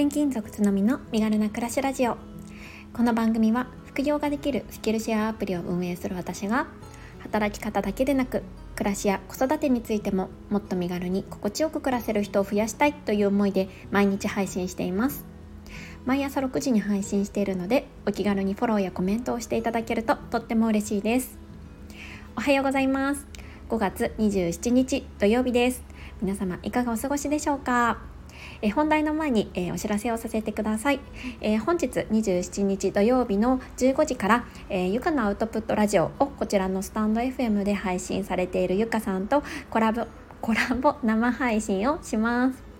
転勤族つのみの身軽な暮らしラジオ。この番組は副業ができるスキルシェアアプリを運営する私が働き方だけでなく暮らしや子育てについてももっと身軽に心地よく暮らせる人を増やしたいという思いで毎日配信しています。毎朝6時に配信しているのでお気軽にフォローやコメントをしていただけるととっても嬉しいです。おはようございます。5月27日土曜日です。皆様いかがお過ごしでしょうか？え本題の前に、えー、お知らせをさせてください、えー、本日27日土曜日の15時から、えー、ゆかのアウトプットラジオをこちらのスタンド FM で配信されているゆかさんとコラボコラボ生配信をします。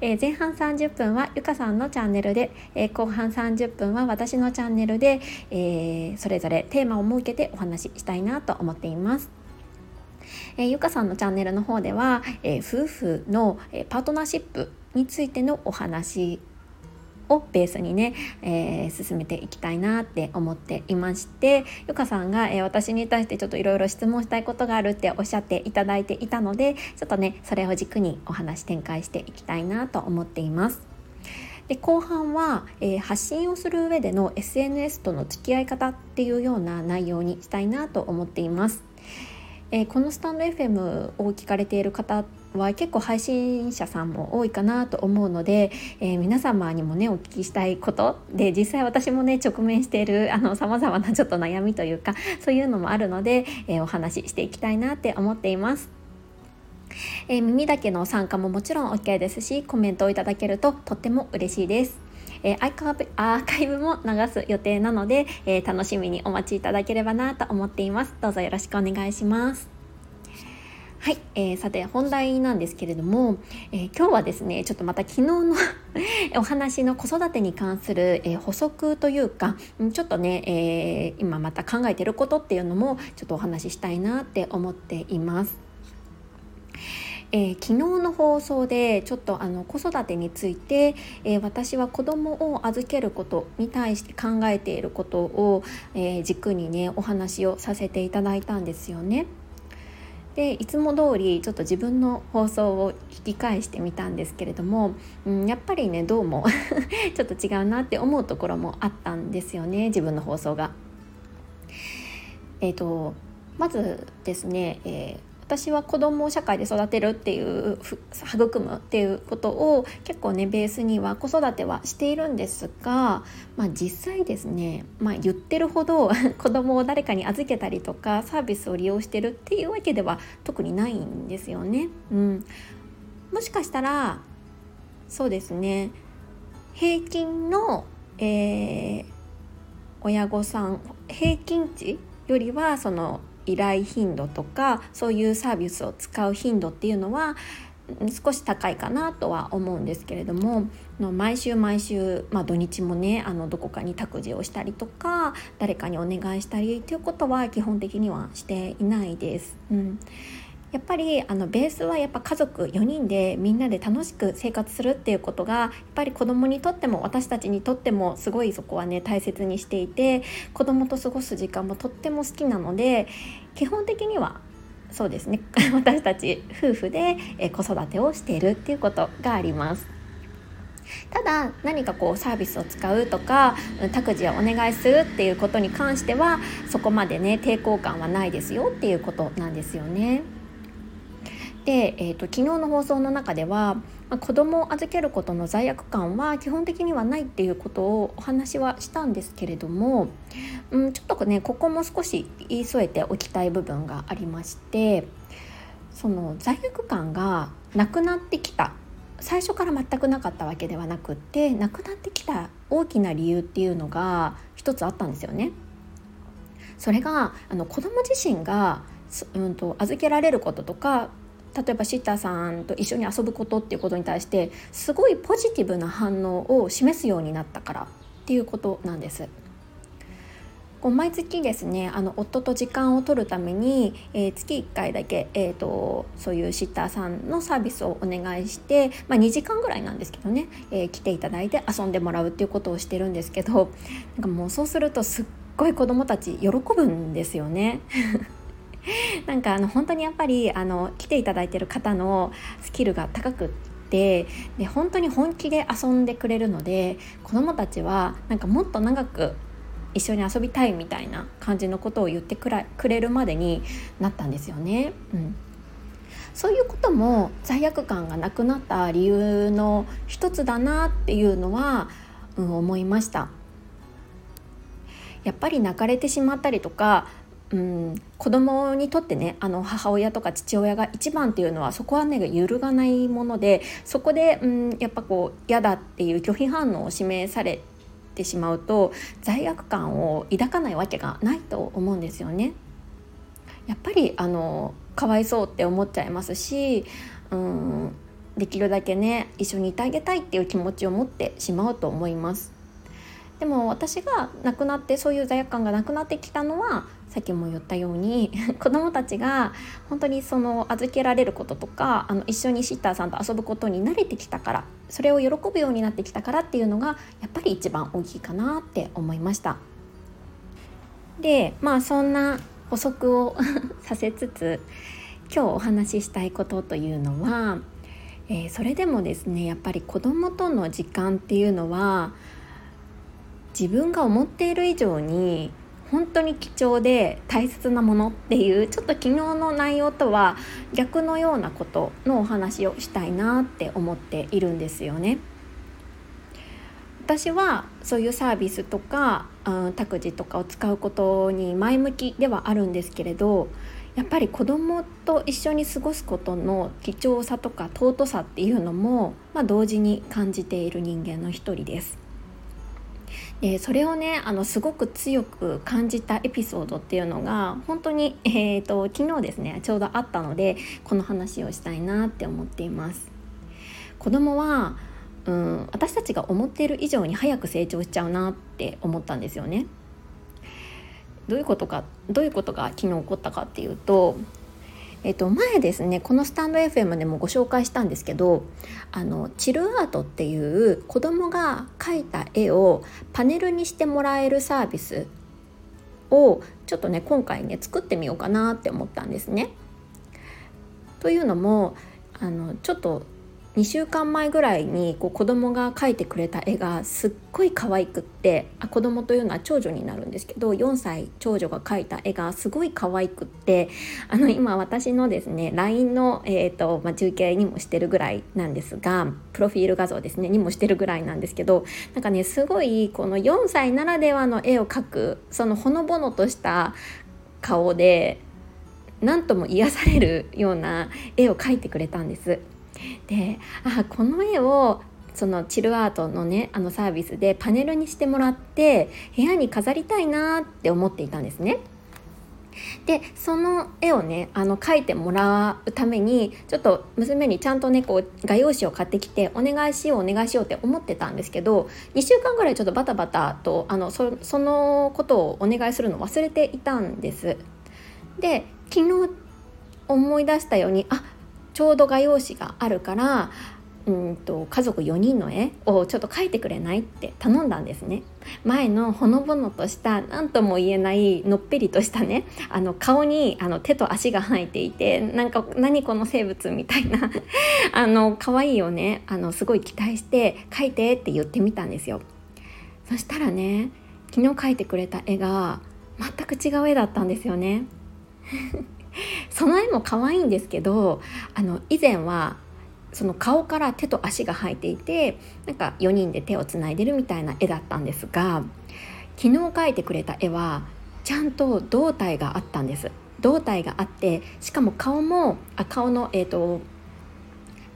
えー、前半30分はゆかさんのチャンネルで、えー、後半30分は私のチャンネルで、えー、それぞれテーマを設けてお話ししたいなと思っています。えゆかさんのチャンネルの方では、え夫婦の、えパートナーシップについてのお話をベースにね、えー、進めていきたいなって思っていましてゆかさんが、えー、私に対してちょっといろいろ質問したいことがあるっておっしゃっていただいていたのでちょっとねそれを軸にお話展開していきたいなと思っています。で後半は、えー、発信をする上での SNS との付き合い方っていうような内容にしたいなと思っています。えー、このスタンド FM を聞かれている方は結構配信者さんも多いかなと思うので、えー、皆様にもねお聞きしたいことで実際私もね直面しているさまざまなちょっと悩みというかそういうのもあるので、えー、お話ししていきたいなって思っています。え、耳だけの参加ももちろん OK ですしコメントをいただけるととっても嬉しいです。えー、アーカイブも流す予定なので、え、楽しみにお待ちいただければなと思っています。どうぞよろしくお願いします。はい、えー、さて本題なんですけれども、えー、今日はですねちょっとまた昨日の お話の子育てに関する、えー、補足というかちょっとね、え今また考えてることっていうのもちょっとお話ししたいなって思っています。えー、昨日の放送でちょっとあの子育てについて、えー、私は子供を預けることに対して考えていることを、えー、軸にねお話をさせていただいたんですよね。でいつも通りちょっと自分の放送を聞き返してみたんですけれども、うん、やっぱりねどうも ちょっと違うなって思うところもあったんですよね自分の放送が。えーとまずですね、えー私は子供を社会で育てるっていう育むっていうことを結構ねベースには子育てはしているんですが、まあ、実際ですね、まあ、言ってるほど 子供を誰かに預けたりとかサービスを利用してるっていうわけでは特にないんですよね。うん、もしかしたらそうですね平均の、えー、親御さん平均値よりはその依頼頻度とかそういうサービスを使う頻度っていうのは少し高いかなとは思うんですけれども毎週毎週、まあ、土日もねあのどこかに託児をしたりとか誰かにお願いしたりということは基本的にはしていないです。うんやっぱりあのベースはやっぱ家族4人でみんなで楽しく生活するっていうことがやっぱり子供にとっても私たちにとってもすごいそこはね大切にしていて子供と過ごす時間もとっても好きなので基本的にはそうですね 私たち夫婦で子育てをしているっていうことがあります。ただ何かこうサービスを使うとか託児をお願いするっていうことに関してはそこまでね抵抗感はないですよっていうことなんですよね。で、えーと、昨日の放送の中では、まあ、子供を預けることの罪悪感は基本的にはないっていうことをお話はしたんですけれども、うん、ちょっとねここも少し言い添えておきたい部分がありましてその罪悪感がなくなってきた最初から全くなかったわけではなくってなくなってきた大きな理由っていうのが一つあったんですよね。それがあの子供自身がうんと預けられることとか例えばシッターさんと一緒に遊ぶことっていうことに対してすごいポジティブな反応を示すようになったからっていうことなんです。こう毎月ですねあの夫と時間を取るために、えー、月1回だけ、えーと、そういうシッターさんのサービスをお願いして、まあ、2時間ぐらいなんですけどね、えー、来ていただいて遊んでもらうっていうことをしてるんですけどなんかもうそうするとすっごい子どもたち喜ぶんですよね。なんかあの本当にやっぱりあの来ていただいてる方のスキルが高くってで本当に本気で遊んでくれるので子どもたちはなんかもっと長く一緒に遊びたいみたいな感じのことを言ってくれるまでになったんですよね。うんそういうことも罪悪感がなくなった理由の一つだなっていうのは、うん、思いましたやっぱり泣かれてしまったりとかうん、子供にとってねあの母親とか父親が一番っていうのはそこはね揺るがないものでそこで、うん、やっぱこう嫌だっていう拒否反応を示されてしまうと罪悪感を抱かないわけがないと思うんですよね。やっぱりあのかわいそうって思っちゃいますし、うん、できるだけね一緒にいてあげたいっていう気持ちを持ってしまうと思います。でも私が亡くなってそういう罪悪感がなくなってきたのはさっきも言ったように 子どもたちが本当にその預けられることとかあの一緒にシッターさんと遊ぶことに慣れてきたからそれを喜ぶようになってきたからっていうのがやっぱり一番大きいかなって思いました。でまあそんな補足を させつつ今日お話ししたいことというのは、えー、それでもですねやっぱり子どもとの時間っていうのは自分が思っている以上に本当に貴重で大切なものっていうちょっと昨日の内容とは逆のようなことのお話をしたいなって思っているんですよね。私はそういうサービスとか、うん、託児とかを使うことに前向きではあるんですけれどやっぱり子供と一緒に過ごすことの貴重さとか尊さっていうのも、まあ、同時に感じている人間の一人です。でそれをねあのすごく強く感じたエピソードっていうのが本当に、えーと、昨日ですねちょうどあったのでこの話をしたいなって思っています。子供はうん私たちが思っている以上に早く成長しちゃうなって思ったんですよね。どういうことかどういうことが昨日起こったかっていうとえっと、前ですねこのスタンド FM でもご紹介したんですけどあのチルアートっていう子供が描いた絵をパネルにしてもらえるサービスをちょっとね今回ね作ってみようかなって思ったんですね。というのもあのちょっと2週間前ぐらいにこう子供が描いてくれた絵がすっごい可愛くってあ子供というのは長女になるんですけど4歳長女が描いた絵がすごい可愛くってあの今私のですね LINE の、えーとま、中継にもしてるぐらいなんですがプロフィール画像ですねにもしてるぐらいなんですけどなんかねすごいこの4歳ならではの絵を描くそのほのぼのとした顔で何とも癒されるような絵を描いてくれたんです。であこの絵をそのチルアートのねあのサービスでパネルにしてもらって部屋に飾りたいなって思っていたんですね。でその絵をねあの描いてもらうためにちょっと娘にちゃんとねこう画用紙を買ってきてお願いしようお願いしようって思ってたんですけど2週間ぐらいちょっとバタバタとあのそそのことをお願いするの忘れていたんです。で昨日思い出したようにあちょうど画用紙があるからうんと家族4人の絵をちょっと描いてくれないって頼んだんですね。前のほのぼのとした何とも言えないのっぺりとしたねあの顔にあの手と足が生えていてなんか何この生物みたいな あの可愛いをねあのすごい期待して描いてって言ってみたんですよ。そしたらね昨日描いてくれた絵が全く違う絵だったんですよね。その絵も可愛いんですけどあの以前はその顔から手と足が生えていてなんか4人で手をつないでるみたいな絵だったんですが昨日描いてくれた絵はちゃんと胴体があったんです。胴体があってしかも顔もあ顔の、えーと、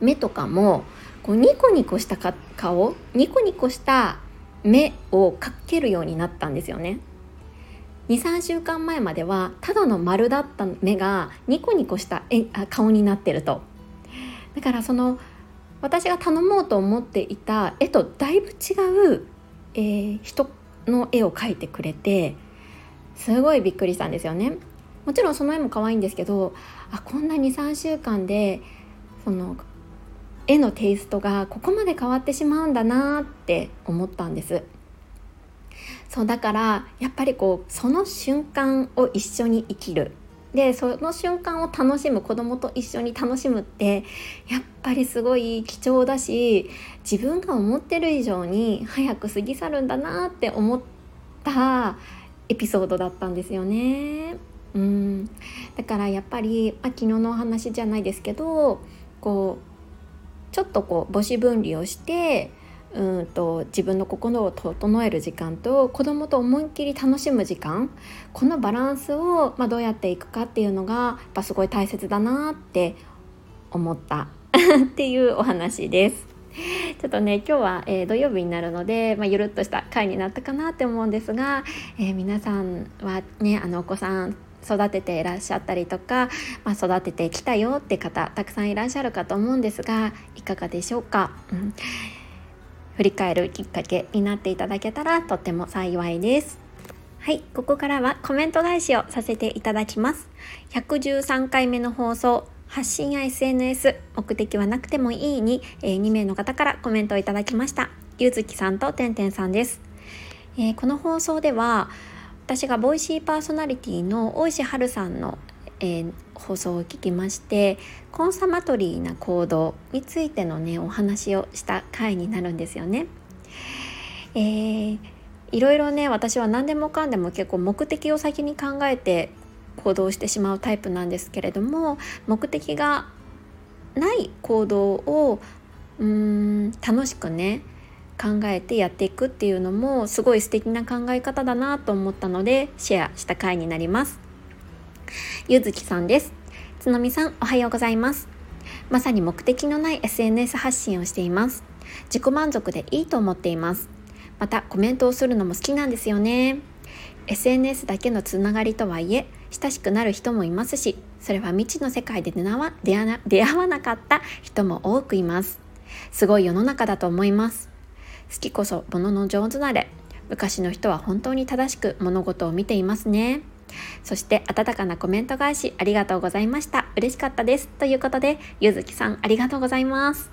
目とかもこうニコニコした顔ニコニコした目を描けるようになったんですよね。23週間前まではただの丸だった目がニコニコした顔になってると。だからその私が頼もうと思っていた絵とだいぶ違う、えー、人の絵を描いてくれてすごいびっくりしたんですよね。もちろんその絵も可愛いんですけどあこんな23週間でその絵のテイストがここまで変わってしまうんだなって思ったんです。そうだからやっぱりこうその瞬間を一緒に生きるでその瞬間を楽しむ子供と一緒に楽しむってやっぱりすごい貴重だし自分が思ってる以上に早く過ぎ去るんだなって思ったエピソードだったんですよね。うんだからやっぱり、まあ、昨日のお話じゃないですけどこうちょっとこう母子分離をしてうんと自分の心を整える時間と子供と思いっきり楽しむ時間このバランスを、まあ、どうやっていくかっていうのがやっぱすごい大切だなって思った っていうお話です。ちょっとね今日は、えー、土曜日になるので、まあ、ゆるっとした回になったかなって思うんですが、えー、皆さんはねあのお子さん育てていらっしゃったりとか、まあ、育ててきたよって方たくさんいらっしゃるかと思うんですがいかがでしょうか、うん振り返るきっかけになっていただけたらとっても幸いです。はいここからはコメント返しをさせていただきます。113回目の放送発信や SNS 目的はなくてもいいに、えー、2名の方からコメントをいただきました。ゆずきさんとてんてんさんです、えー、この放送では私がボイシーパーソナリティの大石春さんのえー、放送を聞きましてコンサマトリーな行動についてのねお話をした回になるんですよね。えー、いろいろね私は何でもかんでも結構目的を先に考えて行動してしまうタイプなんですけれども目的がない行動をうん楽しくね考えてやっていくっていうのもすごい素敵な考え方だなと思ったのでシェアした回になります。ゆずきさんです。つのみさん、おはようございます。まさに目的のない SNS 発信をしています。自己満足でいいと思っています。また、コメントをするのも好きなんですよね。SNS だけのつながりとはいえ、親しくなる人もいますし、それは未知の世界で出会わなかった人も多くいます。すごい世の中だと思います。好きこそ物の上手なれ。昔の人は本当に正しく物事を見ていますね。そして温かなコメント返しありがとうございました。嬉しかったです。ということでゆずきさんありがとうございます。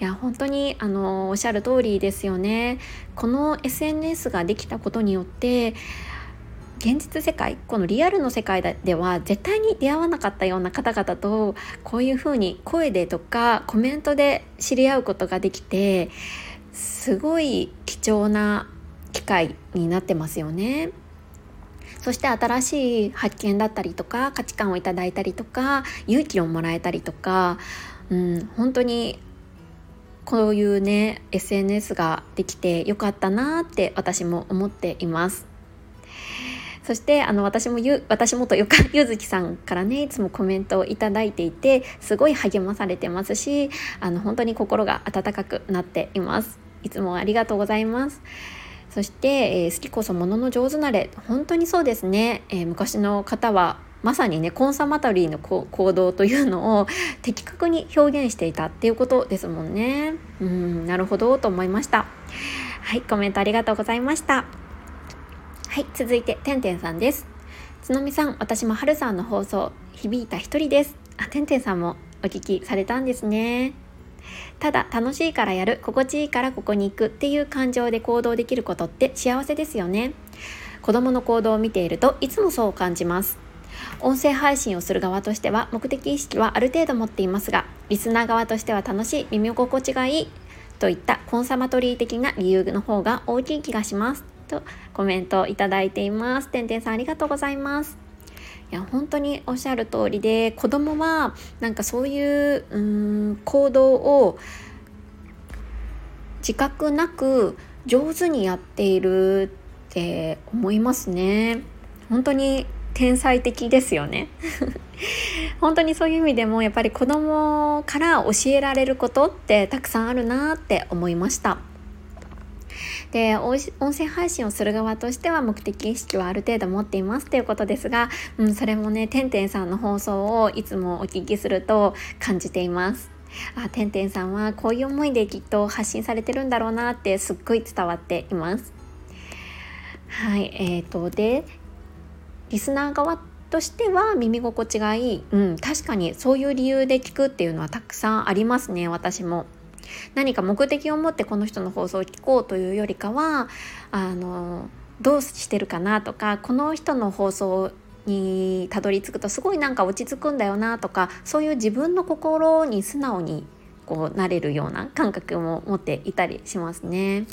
いや本当にあのおっしゃる通りですよね。この SNS ができたことによって現実世界このリアルの世界では絶対に出会わなかったような方々とこういうふうに声でとかコメントで知り合うことができてすごい貴重な機会になってますよね。そして新しい発見だったりとか価値観をいただいたりとか勇気をもらえたりとか、うん、本当にこういうね SNS ができてよかったなって私も思っています。そしてあの私もゆ私もというか ゆずきさんからねいつもコメントを頂いていてすごい励まされてますしあの本当に心が温かくなっています。いつもありがとうございます。そして、えー、好きこそものの上手なれ。本当にそうですね、えー、昔の方はまさにねコンサマトリーの行動というのを 的確に表現していたっていうことですもんね。うんなるほどと思いました。はいコメントありがとうございました。はい続いててんてんさんです。つのみさん私もはるさんの放送響いた一人です。あてんてんさんもお聞きされたんですね。ただ楽しいからやる心地いいからここに行くっていう感情で行動できることって幸せですよね。子供の行動を見ているといつもそう感じます。音声配信をする側としては目的意識はある程度持っていますがリスナー側としては楽しい耳心地がいいといったコンサマトリー的な理由の方が大きい気がします。とコメントをいただいています。てんてんさんありがとうございます。いや本当におっしゃる通りで子供はなんかそういううん行動を自覚なく上手にやっているって思いますね。本当に天才的ですよね 本当にそういう意味でもやっぱり子供から教えられることってたくさんあるなって思いました。で音声配信をする側としては目的意識はある程度持っていますということですが、うん、それもねてんてんさんの放送をいつもお聞きすると感じています。あてんてんさんはこういう思いできっと発信されてるんだろうなってすっごい伝わっています。はい、えーとでリスナー側としては耳心地がいい、うん、確かにそういう理由で聞くっていうのはたくさんありますね私も。何か目的を持ってこの人の放送を聞こうというよりかはあのどうしてるかなとかこの人の放送にたどり着くとすごいなんか落ち着くんだよなとかそういう自分の心に素直にこうなれるような感覚も持っていたりしますね。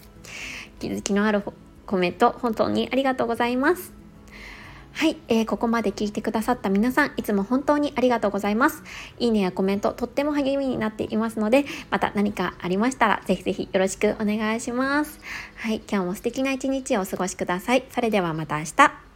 気づきのあるコメント本当にありがとうございます。はい、えー、ここまで聞いてくださった皆さん、いつも本当にありがとうございます。いいねやコメント、とっても励みになっていますので、また何かありましたら、ぜひぜひよろしくお願いします。はい、今日も素敵な一日をお過ごしください。それではまた明日。